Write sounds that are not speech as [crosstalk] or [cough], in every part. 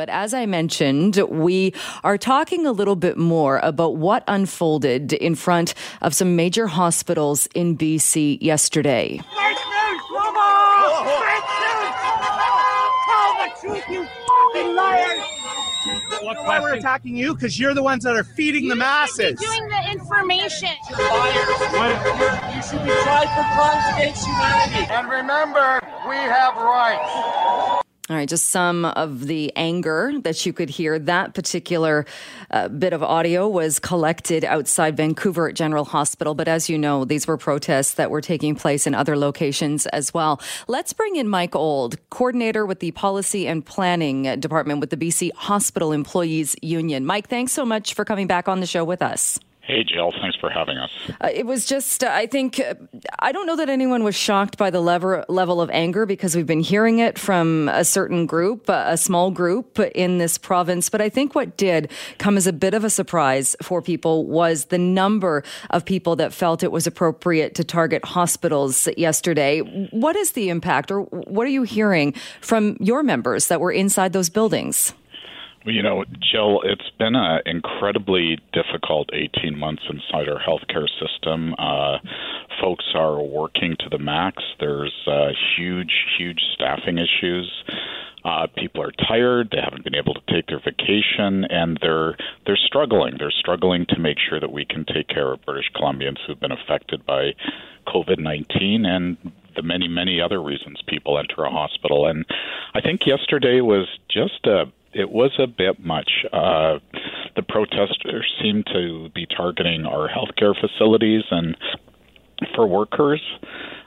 But as I mentioned, we are talking a little bit more about what unfolded in front of some major hospitals in BC yesterday. Fake news, Mama! Fake news! Tell the truth, you fucking liars! What Why we're question? attacking you? Because you're the ones that are feeding the masses. doing the information. What- You should be tried for crimes against humanity. And remember, we have rights. All right, just some of the anger that you could hear. That particular uh, bit of audio was collected outside Vancouver at General Hospital. But as you know, these were protests that were taking place in other locations as well. Let's bring in Mike Old, coordinator with the Policy and Planning Department with the BC Hospital Employees Union. Mike, thanks so much for coming back on the show with us. Hey, Jill. Thanks for having us. Uh, it was just, uh, I think, uh, I don't know that anyone was shocked by the lever, level of anger because we've been hearing it from a certain group, uh, a small group in this province. But I think what did come as a bit of a surprise for people was the number of people that felt it was appropriate to target hospitals yesterday. What is the impact, or what are you hearing from your members that were inside those buildings? You know, Jill, it's been an incredibly difficult 18 months inside our healthcare system. Uh, folks are working to the max. There's uh, huge, huge staffing issues. Uh, people are tired. They haven't been able to take their vacation, and they're they're struggling. They're struggling to make sure that we can take care of British Columbians who've been affected by COVID 19 and the many, many other reasons people enter a hospital. And I think yesterday was just a it was a bit much. Uh, the protesters seemed to be targeting our healthcare facilities and for workers.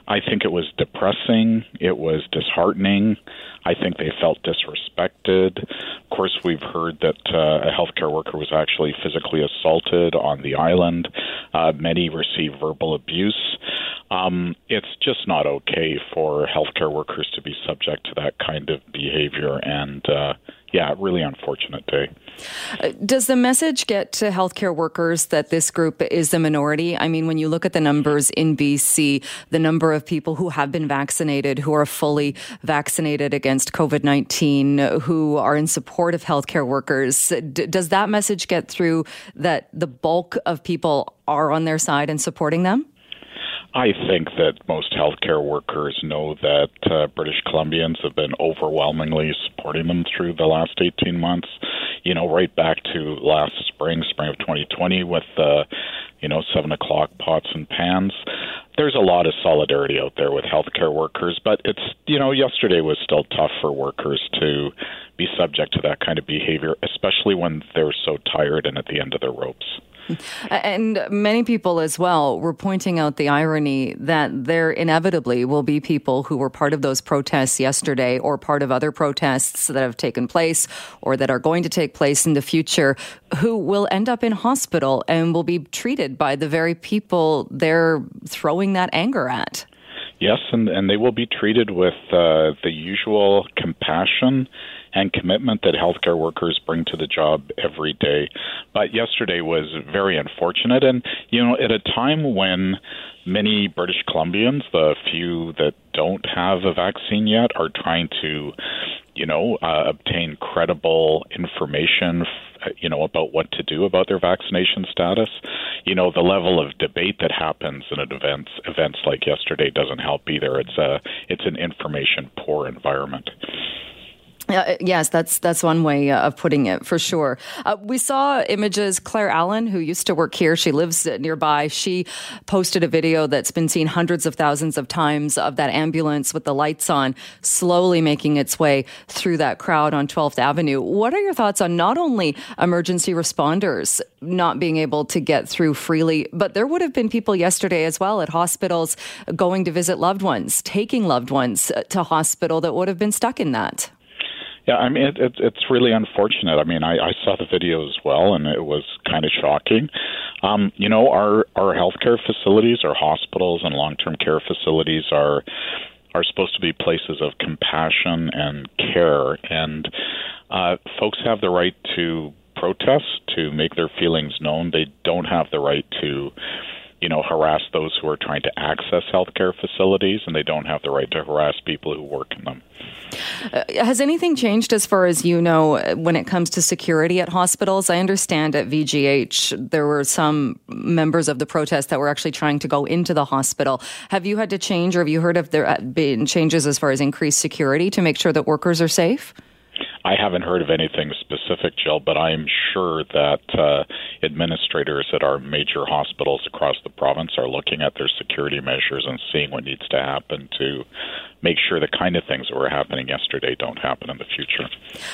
I think it was depressing. It was disheartening. I think they felt disrespected. Of course, we've heard that uh, a healthcare worker was actually physically assaulted on the island. Uh, many received verbal abuse. Um, it's just not okay for healthcare workers to be subject to that kind of behavior. And uh, yeah, really unfortunate day. Uh, does the message get to healthcare workers that this group is the minority? I mean, when you look at the numbers in BC, the number of people who have been vaccinated, who are fully vaccinated against COVID 19, who are in support of healthcare workers, d- does that message get through that the bulk of people are on their side and supporting them? I think that most healthcare workers know that uh, British Columbians have been overwhelmingly supporting them through the last 18 months. You know, right back to last spring, spring of 2020, with the, you know, seven o'clock pots and pans. There's a lot of solidarity out there with healthcare workers, but it's, you know, yesterday was still tough for workers to be subject to that kind of behavior, especially when they're so tired and at the end of their ropes. And many people as well were pointing out the irony that there inevitably will be people who were part of those protests yesterday or part of other protests that have taken place or that are going to take place in the future who will end up in hospital and will be treated by the very people they're throwing that anger at. Yes, and, and they will be treated with uh, the usual compassion and commitment that healthcare workers bring to the job every day. But yesterday was very unfortunate, and you know, at a time when many British Columbians, the few that don't have a vaccine yet, are trying to, you know, uh, obtain credible information. You know about what to do about their vaccination status. You know the level of debate that happens in events events like yesterday doesn't help either. It's a it's an information poor environment. Uh, yes, that's that's one way uh, of putting it for sure. Uh, we saw images. Claire Allen, who used to work here, she lives nearby. She posted a video that's been seen hundreds of thousands of times of that ambulance with the lights on, slowly making its way through that crowd on 12th Avenue. What are your thoughts on not only emergency responders not being able to get through freely, but there would have been people yesterday as well at hospitals going to visit loved ones, taking loved ones to hospital that would have been stuck in that. Yeah, I mean it, it, it's really unfortunate. I mean, I, I saw the video as well, and it was kind of shocking. Um, you know, our our healthcare facilities, our hospitals, and long term care facilities are are supposed to be places of compassion and care, and uh, folks have the right to protest, to make their feelings known. They don't have the right to you know, harass those who are trying to access healthcare facilities, and they don't have the right to harass people who work in them. Uh, has anything changed as far as you know when it comes to security at hospitals? I understand at VGH there were some members of the protest that were actually trying to go into the hospital. Have you had to change, or have you heard of there been changes as far as increased security to make sure that workers are safe? I haven't heard of anything specific, Jill, but I'm sure that uh, administrators at our major hospitals across the province are looking at their security measures and seeing what needs to happen to make sure the kind of things that were happening yesterday don't happen in the future.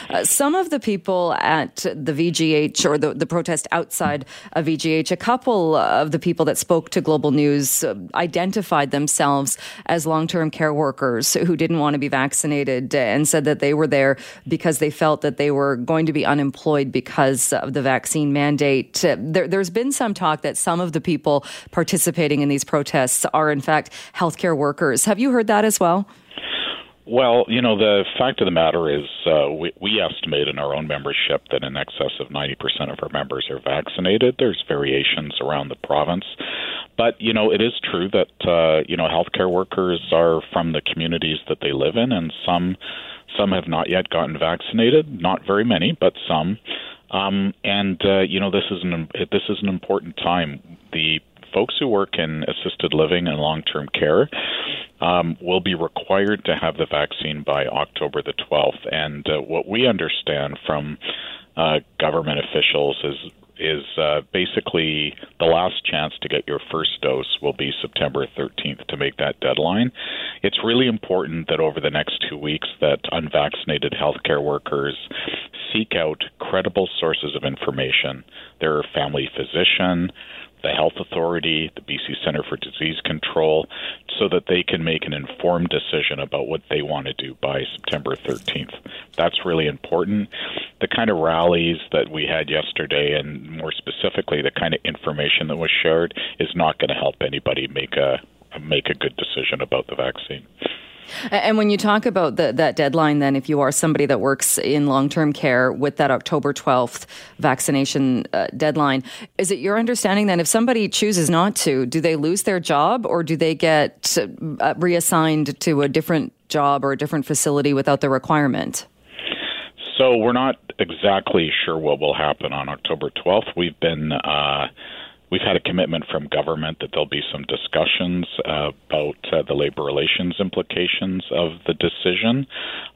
Uh, some of the people at the VGH or the, the protest outside of VGH, a couple of the people that spoke to Global News uh, identified themselves as long term care workers who didn't want to be vaccinated and said that they were there because they felt that they were going to be unemployed because of the vaccine mandate. Uh, there, there's been some talk that some of the people participating in these protests are, in fact, healthcare workers. Have you heard that as well? Well, you know, the fact of the matter is, uh, we, we estimate in our own membership that in excess of 90% of our members are vaccinated. There's variations around the province. But, you know, it is true that, uh, you know, healthcare workers are from the communities that they live in, and some some have not yet gotten vaccinated. Not very many, but some. Um, and uh, you know, this is an this is an important time. The folks who work in assisted living and long term care um, will be required to have the vaccine by October the 12th. And uh, what we understand from uh, government officials is is uh, basically the last chance to get your first dose will be September 13th to make that deadline. It's really important that over the next two weeks that unvaccinated healthcare workers seek out credible sources of information. Their family physician, the Health Authority, the BC Centre for Disease Control, so that they can make an informed decision about what they want to do by September 13th. That's really important. The kind of rallies that we had yesterday, and more specifically, the kind of information that was shared, is not going to help anybody make a make a good decision about the vaccine. And when you talk about the, that deadline, then, if you are somebody that works in long term care with that October 12th vaccination uh, deadline, is it your understanding then if somebody chooses not to, do they lose their job or do they get uh, reassigned to a different job or a different facility without the requirement? So we're not exactly sure what will happen on October 12th. We've been. Uh, We've had a commitment from government that there'll be some discussions uh, about uh, the labor relations implications of the decision.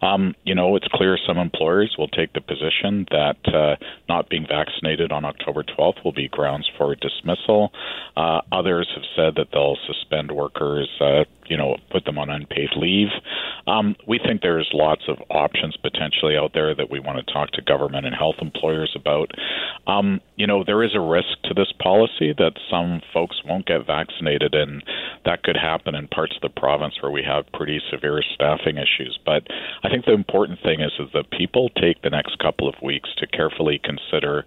Um, you know, it's clear some employers will take the position that uh, not being vaccinated on October 12th will be grounds for dismissal. Uh, others have said that they'll suspend workers uh, you know, put them on unpaid leave. Um, we think there's lots of options potentially out there that we want to talk to government and health employers about. Um, you know, there is a risk to this policy that some folks won't get vaccinated, and that could happen in parts of the province where we have pretty severe staffing issues. But I think the important thing is, is that people take the next couple of weeks to carefully consider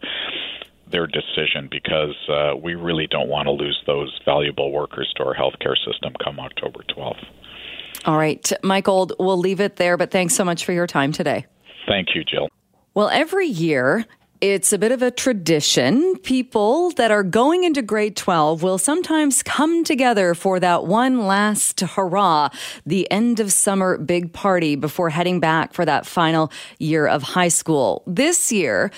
their decision because uh, we really don't want to lose those valuable workers to our healthcare system come October 12th. All right, Mike Old, we'll leave it there, but thanks so much for your time today. Thank you, Jill. Well, every year, it's a bit of a tradition. People that are going into grade 12 will sometimes come together for that one last hurrah, the end of summer big party before heading back for that final year of high school. This year,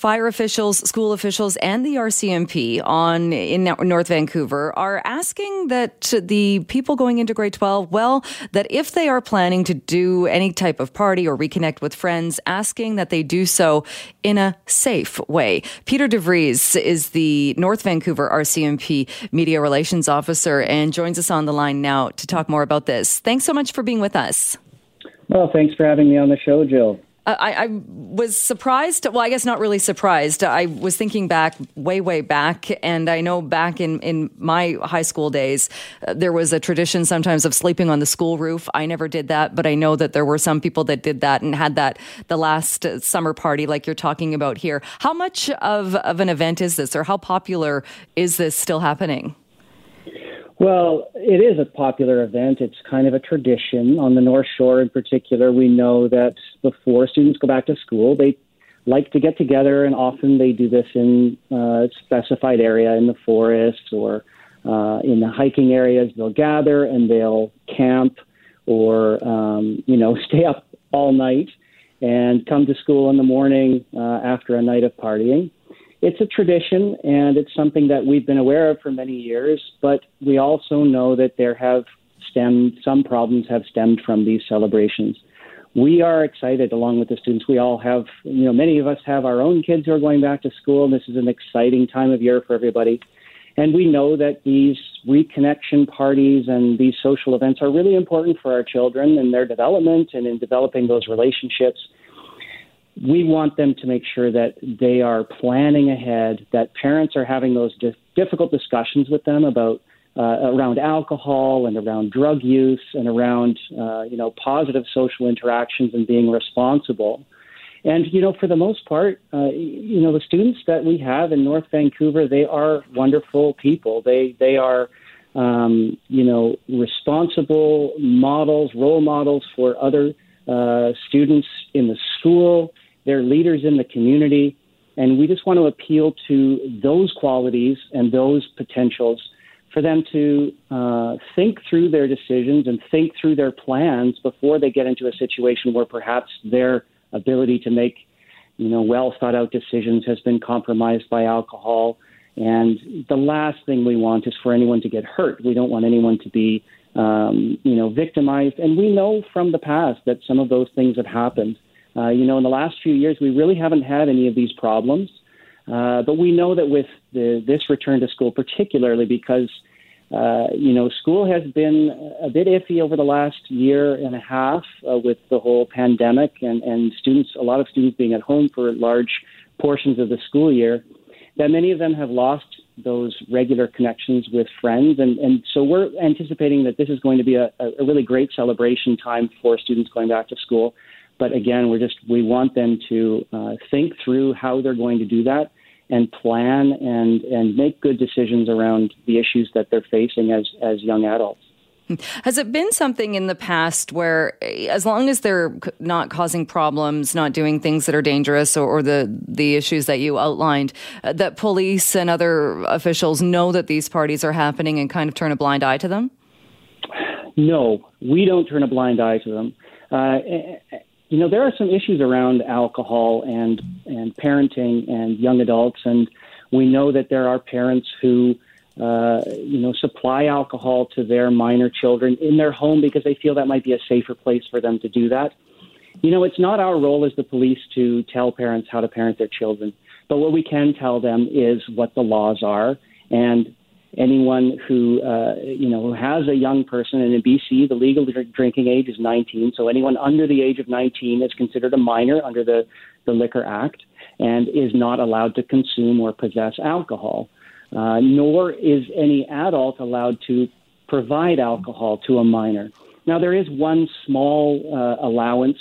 Fire officials, school officials, and the RCMP on in North Vancouver are asking that the people going into grade 12, well, that if they are planning to do any type of party or reconnect with friends, asking that they do so in a safe way. Peter DeVries is the North Vancouver RCMP Media Relations Officer and joins us on the line now to talk more about this. Thanks so much for being with us. Well, thanks for having me on the show, Jill. I, I, was surprised. Well, I guess not really surprised. I was thinking back, way, way back, and I know back in, in my high school days, uh, there was a tradition sometimes of sleeping on the school roof. I never did that, but I know that there were some people that did that and had that the last uh, summer party, like you're talking about here. How much of, of an event is this, or how popular is this still happening? Well, it is a popular event. It's kind of a tradition. On the North Shore, in particular, we know that before students go back to school, they like to get together, and often they do this in a specified area in the forest or uh, in the hiking areas. They'll gather and they'll camp or, um, you know, [laughs] stay up all night and come to school in the morning uh, after a night of partying. It's a tradition and it's something that we've been aware of for many years, but we also know that there have stemmed, some problems have stemmed from these celebrations. We are excited along with the students. We all have, you know, many of us have our own kids who are going back to school. and This is an exciting time of year for everybody. And we know that these reconnection parties and these social events are really important for our children and their development and in developing those relationships. We want them to make sure that they are planning ahead, that parents are having those difficult discussions with them about uh, around alcohol and around drug use and around uh, you know positive social interactions and being responsible. And you know, for the most part, uh, you know, the students that we have in North Vancouver, they are wonderful people. They they are, um, you know, responsible models, role models for other uh, students in the school. They're leaders in the community, and we just want to appeal to those qualities and those potentials for them to uh, think through their decisions and think through their plans before they get into a situation where perhaps they're ability to make, you know, well thought out decisions has been compromised by alcohol. And the last thing we want is for anyone to get hurt. We don't want anyone to be, um, you know, victimized. And we know from the past that some of those things have happened. Uh, you know, in the last few years, we really haven't had any of these problems. Uh, but we know that with the, this return to school, particularly because uh, you know, school has been a bit iffy over the last year and a half uh, with the whole pandemic and, and students, a lot of students being at home for large portions of the school year, that many of them have lost those regular connections with friends. And, and so we're anticipating that this is going to be a, a really great celebration time for students going back to school. But again, we're just, we want them to uh, think through how they're going to do that and plan and, and make good decisions around the issues that they're facing as, as young adults. Has it been something in the past where, as long as they're not causing problems, not doing things that are dangerous, or, or the the issues that you outlined, uh, that police and other officials know that these parties are happening and kind of turn a blind eye to them? No, we don't turn a blind eye to them. Uh, you know, there are some issues around alcohol and and parenting and young adults, and we know that there are parents who, uh, you know, supply alcohol to their minor children in their home because they feel that might be a safer place for them to do that. You know, it's not our role as the police to tell parents how to parent their children, but what we can tell them is what the laws are and anyone who uh, you know who has a young person and in BC the legal drinking age is 19 so anyone under the age of 19 is considered a minor under the the Liquor Act and is not allowed to consume or possess alcohol. Uh, nor is any adult allowed to provide alcohol to a minor. Now there is one small uh, allowance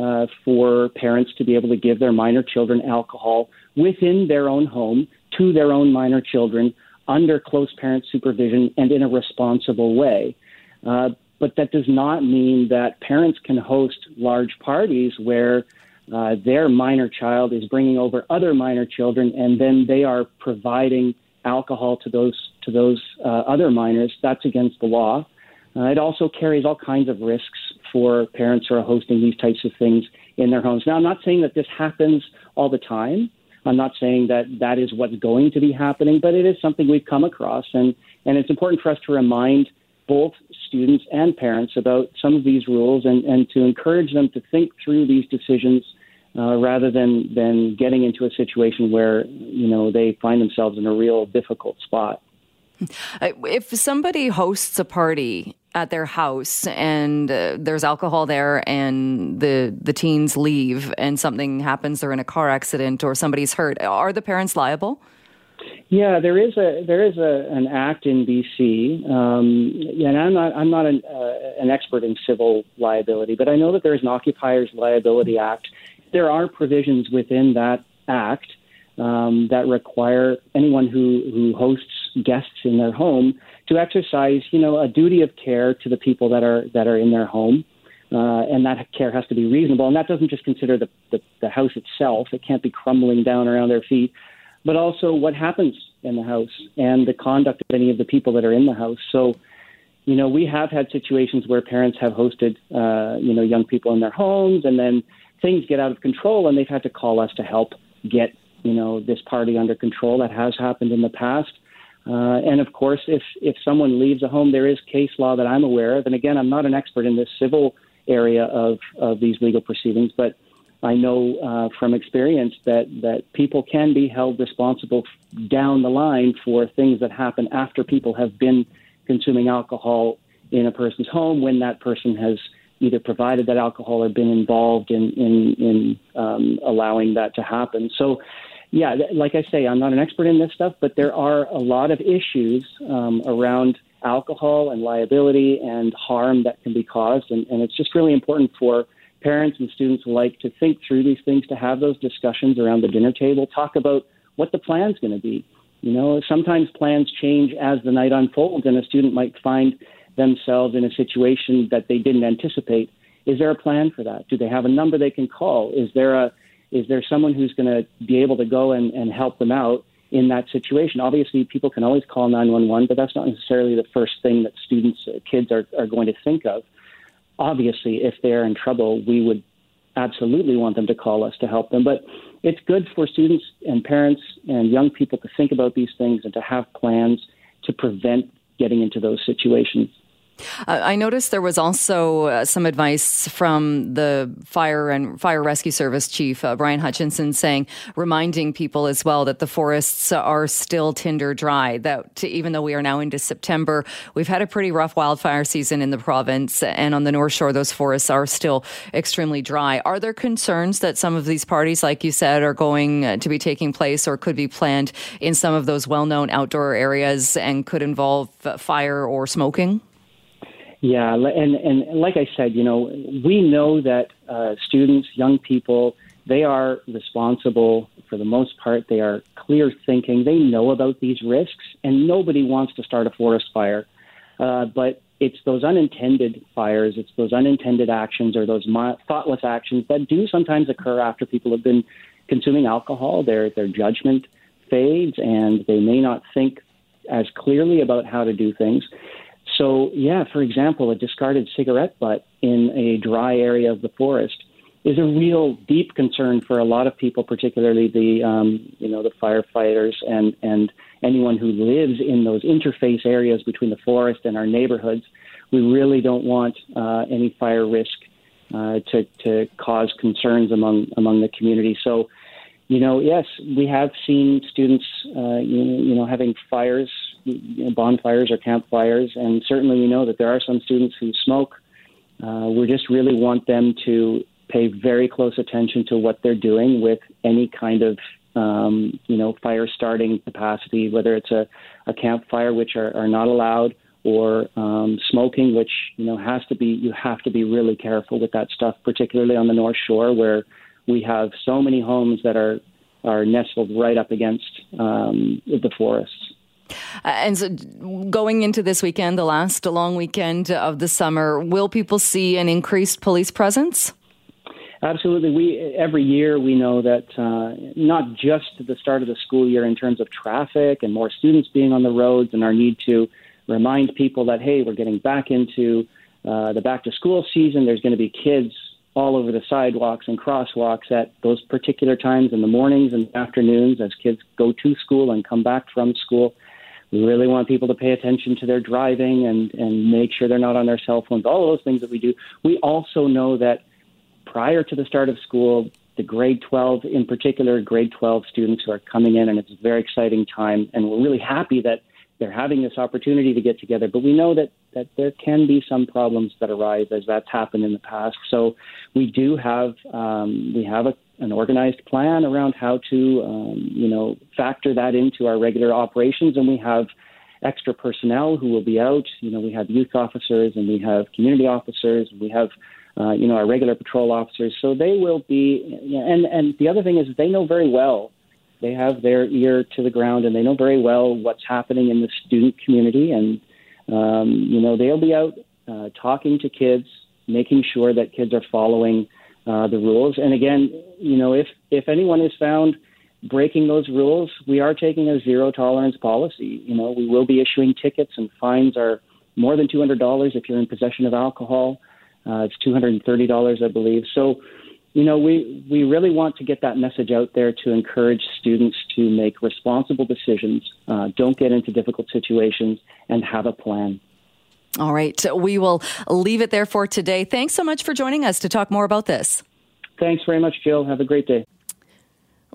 uh, for parents to be able to give their minor children alcohol within their own home to their own minor children under close parent supervision and in a responsible way. Uh, but that does not mean that parents can host large parties where uh, their minor child is bringing over other minor children, and then they are providing alcohol to those to those uh, other minors. That's against the law. Uh, it also carries all kinds of risks for parents who are hosting these types of things in their homes. Now, I'm not saying that this happens all the time. I'm not saying that that is what's going to be happening, but it is something we've come across, and and it's important for us to remind both students and parents about some of these rules and, and to encourage them to think through these decisions uh, rather than than getting into a situation where you know they find themselves in a real difficult spot. [laughs] If somebody hosts a party at their house and uh, there's alcohol there and the the teens leave and something happens they're in a car accident or somebody's hurt. Are the parents liable? Yeah there is a there is a, an act in BC um, and I'm not I'm not an, uh, an expert in civil liability but I know that there is an occupiers liability act. There are provisions within that act um, that require anyone who who hosts guests in their home to exercise, you know, a duty of care to the people that are that are in their home, uh, and that care has to be reasonable. And that doesn't just consider the, the the house itself; it can't be crumbling down around their feet, but also what happens in the house and the conduct of any of the people that are in the house. So, you know, we have had situations where parents have hosted, uh, you know, young people in their homes, and then things get out of control, and they've had to call us to help get, you know, this party under control. That has happened in the past. Uh, and of course, if if someone leaves a home, there is case law that I'm aware of. And again, I'm not an expert in this civil area of of these legal proceedings, but I know uh, from experience that that people can be held responsible down the line for things that happen after people have been consuming alcohol in a person's home when that person has either provided that alcohol or been involved in in, in um, allowing that to happen. So yeah, like I say, I'm not an expert in this stuff, but there are a lot of issues um, around alcohol and liability and harm that can be caused, and, and it's just really important for parents and students alike to think through these things, to have those discussions around the dinner table, talk about what the plan's going to be. You know, sometimes plans change as the night unfolds, and a student might find themselves in a situation that they didn't anticipate. Is there a plan for that? Do they have a number they can call? Is there a is there someone who's going to be able to go and, and help them out in that situation? Obviously, people can always call 911, but that's not necessarily the first thing that students, uh, kids are, are going to think of. Obviously, if they're in trouble, we would absolutely want them to call us to help them. But it's good for students and parents and young people to think about these things and to have plans to prevent getting into those situations. Uh, I noticed there was also uh, some advice from the fire and fire rescue service chief uh, Brian Hutchinson saying, reminding people as well that the forests are still tinder dry. That even though we are now into September, we've had a pretty rough wildfire season in the province, and on the North Shore, those forests are still extremely dry. Are there concerns that some of these parties, like you said, are going uh, to be taking place or could be planned in some of those well-known outdoor areas and could involve uh, fire or smoking? Yeah, and and like I said, you know, we know that uh, students, young people, they are responsible for the most part. They are clear thinking. They know about these risks, and nobody wants to start a forest fire. Uh, but it's those unintended fires, it's those unintended actions or those thoughtless actions that do sometimes occur after people have been consuming alcohol. Their their judgment fades, and they may not think as clearly about how to do things. So, yeah, for example, a discarded cigarette butt in a dry area of the forest is a real deep concern for a lot of people, particularly the um, you know the firefighters and and anyone who lives in those interface areas between the forest and our neighborhoods. We really don't want uh, any fire risk uh, to to cause concerns among among the community. So, you know, yes, we have seen students, uh, you, you know, having fires you know, bonfires or campfires, and certainly we know that there are some students who smoke. Uh, we just really want them to pay very close attention to what they're doing with any kind of um, you know fire starting capacity, whether it's a, a campfire, which are, are not allowed, or um, smoking, which you know has to be you have to be really careful with that stuff, particularly on the North Shore where we have so many homes that are are nestled right up against um, the forests. Uh, and so, going into this weekend, the last long weekend of the summer, will people see an increased police presence? Absolutely. We every year we know that uh, not just the start of the school year in terms of traffic and more students being on the roads and our need to remind people that hey, we're getting back into uh, the back to school season. There's going to be kids all over the sidewalks and crosswalks at those particular times in the mornings and afternoons as kids go to school and come back from school. We really want people to pay attention to their driving and, and make sure they're not on their cell phones, all of those things that we do. We also know that prior to the start of school, the grade 12, in particular, grade 12 students who are coming in, and it's a very exciting time. And we're really happy that they're having this opportunity to get together. But we know that, that there can be some problems that arise as that's happened in the past. So we do have um, we have a, an organized plan around how to um, you know factor that into our regular operations, and we have extra personnel who will be out. You know, we have youth officers and we have community officers. And We have uh, you know our regular patrol officers. So they will be. And and the other thing is they know very well they have their ear to the ground and they know very well what's happening in the student community. And, um, you know, they'll be out uh, talking to kids, making sure that kids are following uh, the rules. And again, you know, if, if anyone is found breaking those rules, we are taking a zero tolerance policy. You know, we will be issuing tickets and fines are more than $200 if you're in possession of alcohol. Uh, it's $230, I believe. So, you know, we, we really want to get that message out there to encourage students to make responsible decisions, uh, don't get into difficult situations, and have a plan. All right. We will leave it there for today. Thanks so much for joining us to talk more about this. Thanks very much, Jill. Have a great day.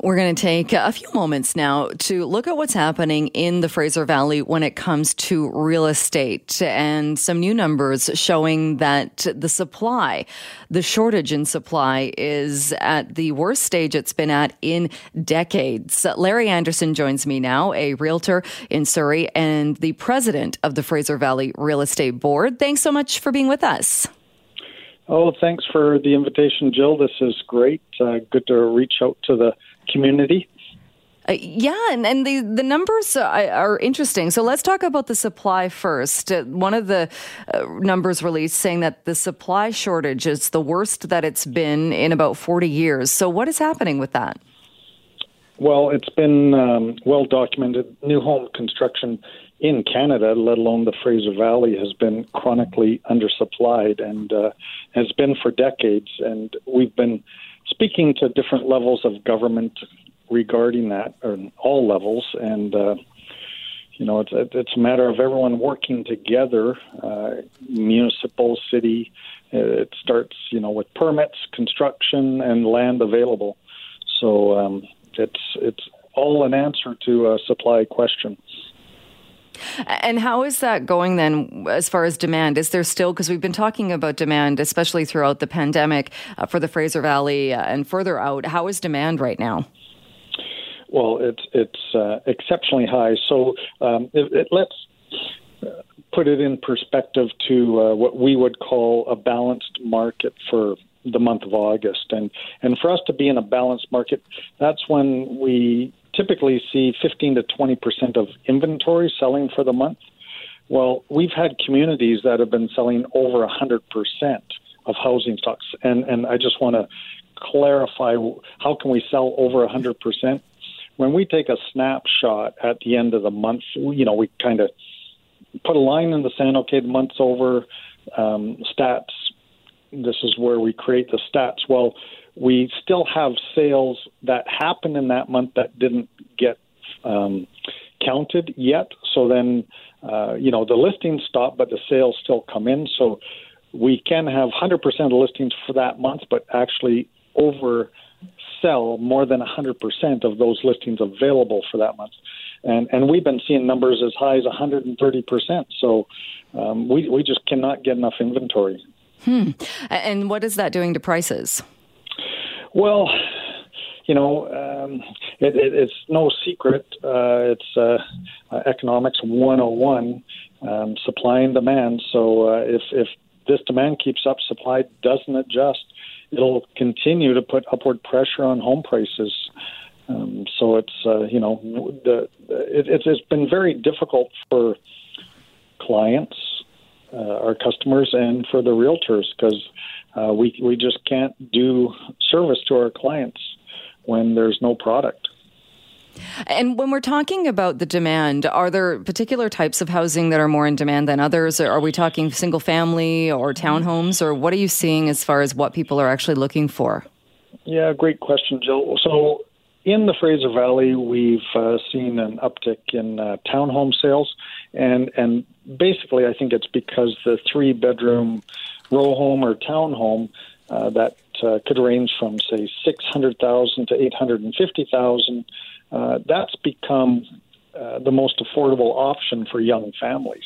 We're going to take a few moments now to look at what's happening in the Fraser Valley when it comes to real estate and some new numbers showing that the supply, the shortage in supply is at the worst stage it's been at in decades. Larry Anderson joins me now, a realtor in Surrey and the president of the Fraser Valley Real Estate Board. Thanks so much for being with us. Oh, thanks for the invitation, Jill. This is great. Uh, good to reach out to the community. Uh, yeah, and, and the, the numbers are interesting. So let's talk about the supply first. Uh, one of the uh, numbers released saying that the supply shortage is the worst that it's been in about 40 years. So, what is happening with that? Well, it's been um, well documented. New home construction in Canada, let alone the Fraser Valley, has been chronically undersupplied and uh, has been for decades. And we've been speaking to different levels of government regarding that, or all levels, and uh, you know, it's it's a matter of everyone working together, uh, municipal, city. It starts, you know, with permits, construction, and land available. So um, it's it's all an answer to a supply question. And how is that going then as far as demand? Is there still, because we've been talking about demand, especially throughout the pandemic uh, for the Fraser Valley uh, and further out, how is demand right now? Well, it's it's uh, exceptionally high. So um, it, it, let's uh, put it in perspective to uh, what we would call a balanced market for the month of August, and and for us to be in a balanced market, that's when we typically see 15 to 20 percent of inventory selling for the month. Well, we've had communities that have been selling over 100 percent of housing stocks, and and I just want to clarify how can we sell over 100 percent when we take a snapshot at the end of the month. You know, we kind of put a line in the sand. Okay, the month's over. Um, stats. This is where we create the stats. Well, we still have sales that happen in that month that didn't get um, counted yet. So then, uh, you know, the listings stop, but the sales still come in. So we can have 100% of listings for that month, but actually over sell more than 100% of those listings available for that month. And, and we've been seeing numbers as high as 130%. So um, we, we just cannot get enough inventory. Hmm. And what is that doing to prices? Well, you know, um, it, it, it's no secret. Uh, it's uh, economics 101, um, supply and demand. So uh, if if this demand keeps up, supply doesn't adjust, it'll continue to put upward pressure on home prices. Um, so it's uh, you know the it, it's been very difficult for clients, uh, our customers, and for the realtors because uh, we we just can't do service to our clients when there's no product. And when we're talking about the demand, are there particular types of housing that are more in demand than others? Or are we talking single family or townhomes, or what are you seeing as far as what people are actually looking for? Yeah, great question, Jill. So in the Fraser Valley, we've uh, seen an uptick in uh, townhome sales, and and basically, I think it's because the three bedroom row home or townhome uh, that uh, could range from say six hundred thousand to eight hundred and fifty thousand. Uh, that's become uh, the most affordable option for young families.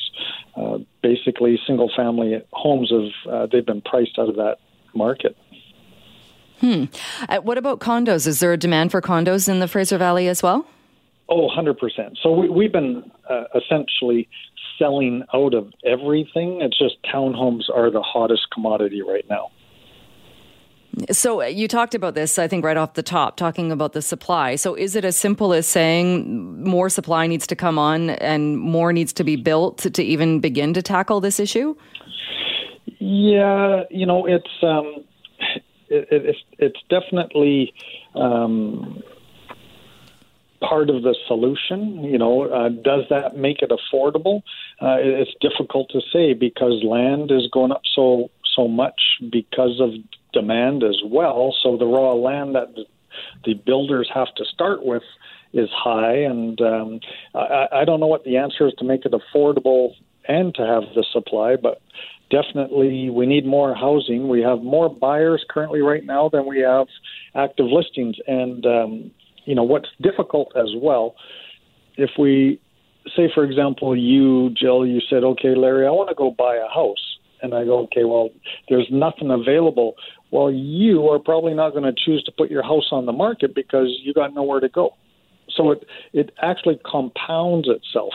Uh, basically, single family homes have uh, they've been priced out of that market. Hmm. Uh, what about condos? Is there a demand for condos in the Fraser Valley as well? Oh, 100%. So we, have been uh, essentially selling out of everything. It's just townhomes are the hottest commodity right now. So uh, you talked about this, I think, right off the top, talking about the supply. So is it as simple as saying more supply needs to come on and more needs to be built to, to even begin to tackle this issue? Yeah, you know, it's um, it, it, it's it's definitely um, part of the solution. You know, uh, does that make it affordable? Uh, it's difficult to say because land is going up so so much because of demand as well. So the raw land that the builders have to start with is high, and um, I, I don't know what the answer is to make it affordable and to have the supply, but definitely we need more housing. We have more buyers currently right now than we have active listings, and um, you know what's difficult as well. If we say, for example, you, Jill, you said, okay, Larry, I want to go buy a house, and I go, okay, well, there's nothing available. Well, you are probably not going to choose to put your house on the market because you got nowhere to go. So it it actually compounds itself.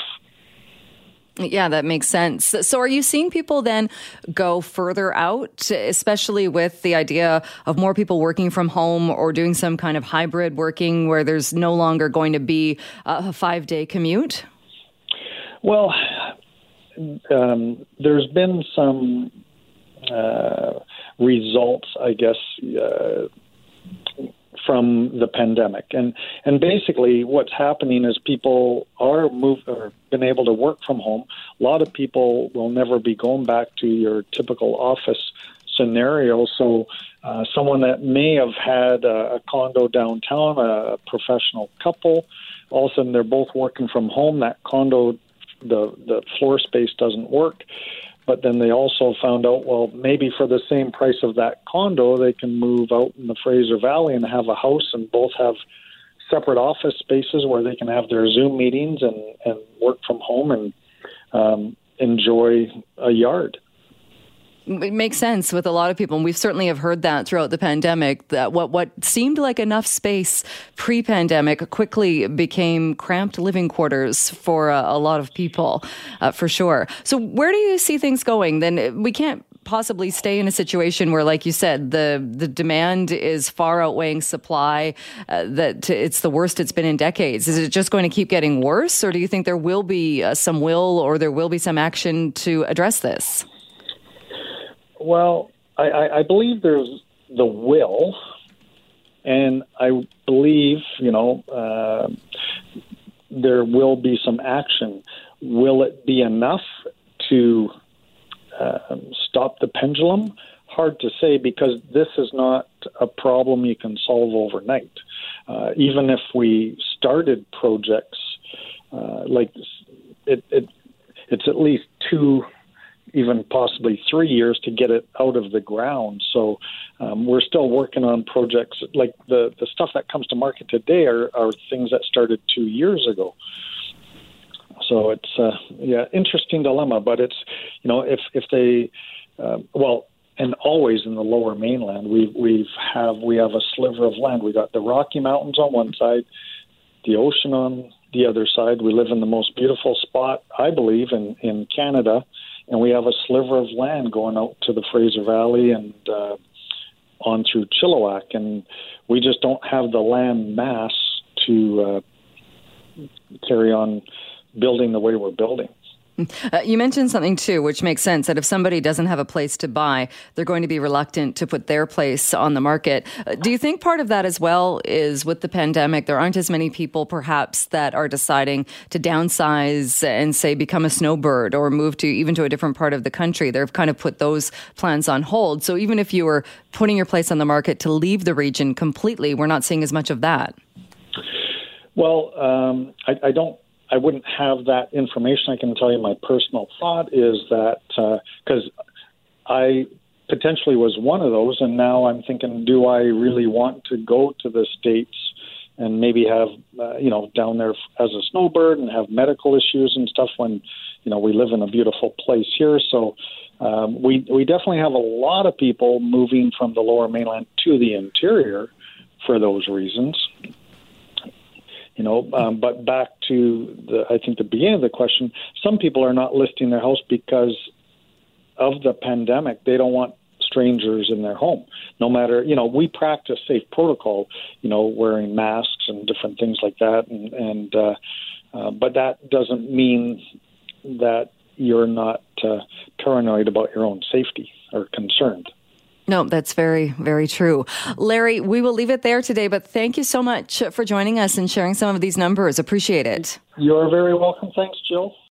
Yeah, that makes sense. So, are you seeing people then go further out, especially with the idea of more people working from home or doing some kind of hybrid working where there's no longer going to be a five day commute? Well, um, there's been some uh, results, I guess, uh, from the pandemic. And and basically, what's happening is people are move or been able to work from home. A lot of people will never be going back to your typical office scenario. So, uh, someone that may have had a, a condo downtown, a professional couple, all of a sudden they're both working from home. That condo, the the floor space doesn't work. But then they also found out, well, maybe for the same price of that condo, they can move out in the Fraser Valley and have a house and both have separate office spaces where they can have their Zoom meetings and, and work from home and um, enjoy a yard. It makes sense with a lot of people, and we've certainly have heard that throughout the pandemic. That what what seemed like enough space pre-pandemic quickly became cramped living quarters for a, a lot of people, uh, for sure. So, where do you see things going? Then we can't possibly stay in a situation where, like you said, the the demand is far outweighing supply. Uh, that it's the worst it's been in decades. Is it just going to keep getting worse, or do you think there will be uh, some will or there will be some action to address this? Well, I, I, believe there's the will, and I believe you know uh, there will be some action. Will it be enough to uh, stop the pendulum? Hard to say because this is not a problem you can solve overnight. Uh, even if we started projects uh, like it, it, it's at least two even possibly three years to get it out of the ground. So um, we're still working on projects like the the stuff that comes to market today are, are things that started two years ago. So it's uh, yeah interesting dilemma, but it's you know if if they uh, well and always in the lower mainland we we've have we have a sliver of land. We got the Rocky Mountains on one side, the ocean on the other side. We live in the most beautiful spot I believe in in Canada and we have a sliver of land going out to the Fraser Valley and uh, on through Chilliwack, and we just don't have the land mass to uh, carry on building the way we're building. Uh, you mentioned something too, which makes sense that if somebody doesn't have a place to buy, they're going to be reluctant to put their place on the market. Uh, do you think part of that as well is with the pandemic, there aren't as many people perhaps that are deciding to downsize and say become a snowbird or move to even to a different part of the country? They've kind of put those plans on hold. So even if you were putting your place on the market to leave the region completely, we're not seeing as much of that. Well, um, I, I don't I wouldn't have that information. I can tell you my personal thought is that because uh, I potentially was one of those, and now I'm thinking, do I really want to go to the states and maybe have uh, you know down there as a snowbird and have medical issues and stuff when you know we live in a beautiful place here. So um, we we definitely have a lot of people moving from the Lower Mainland to the interior for those reasons you know. Um, but back to the, I think the beginning of the question, some people are not listing their house because of the pandemic. They don't want strangers in their home. No matter, you know, we practice safe protocol, you know, wearing masks and different things like that, and and uh, uh, but that doesn't mean that you're not uh, paranoid about your own safety or concerned. No, that's very, very true. Larry, we will leave it there today, but thank you so much for joining us and sharing some of these numbers. Appreciate it. You're very welcome. Thanks, Jill.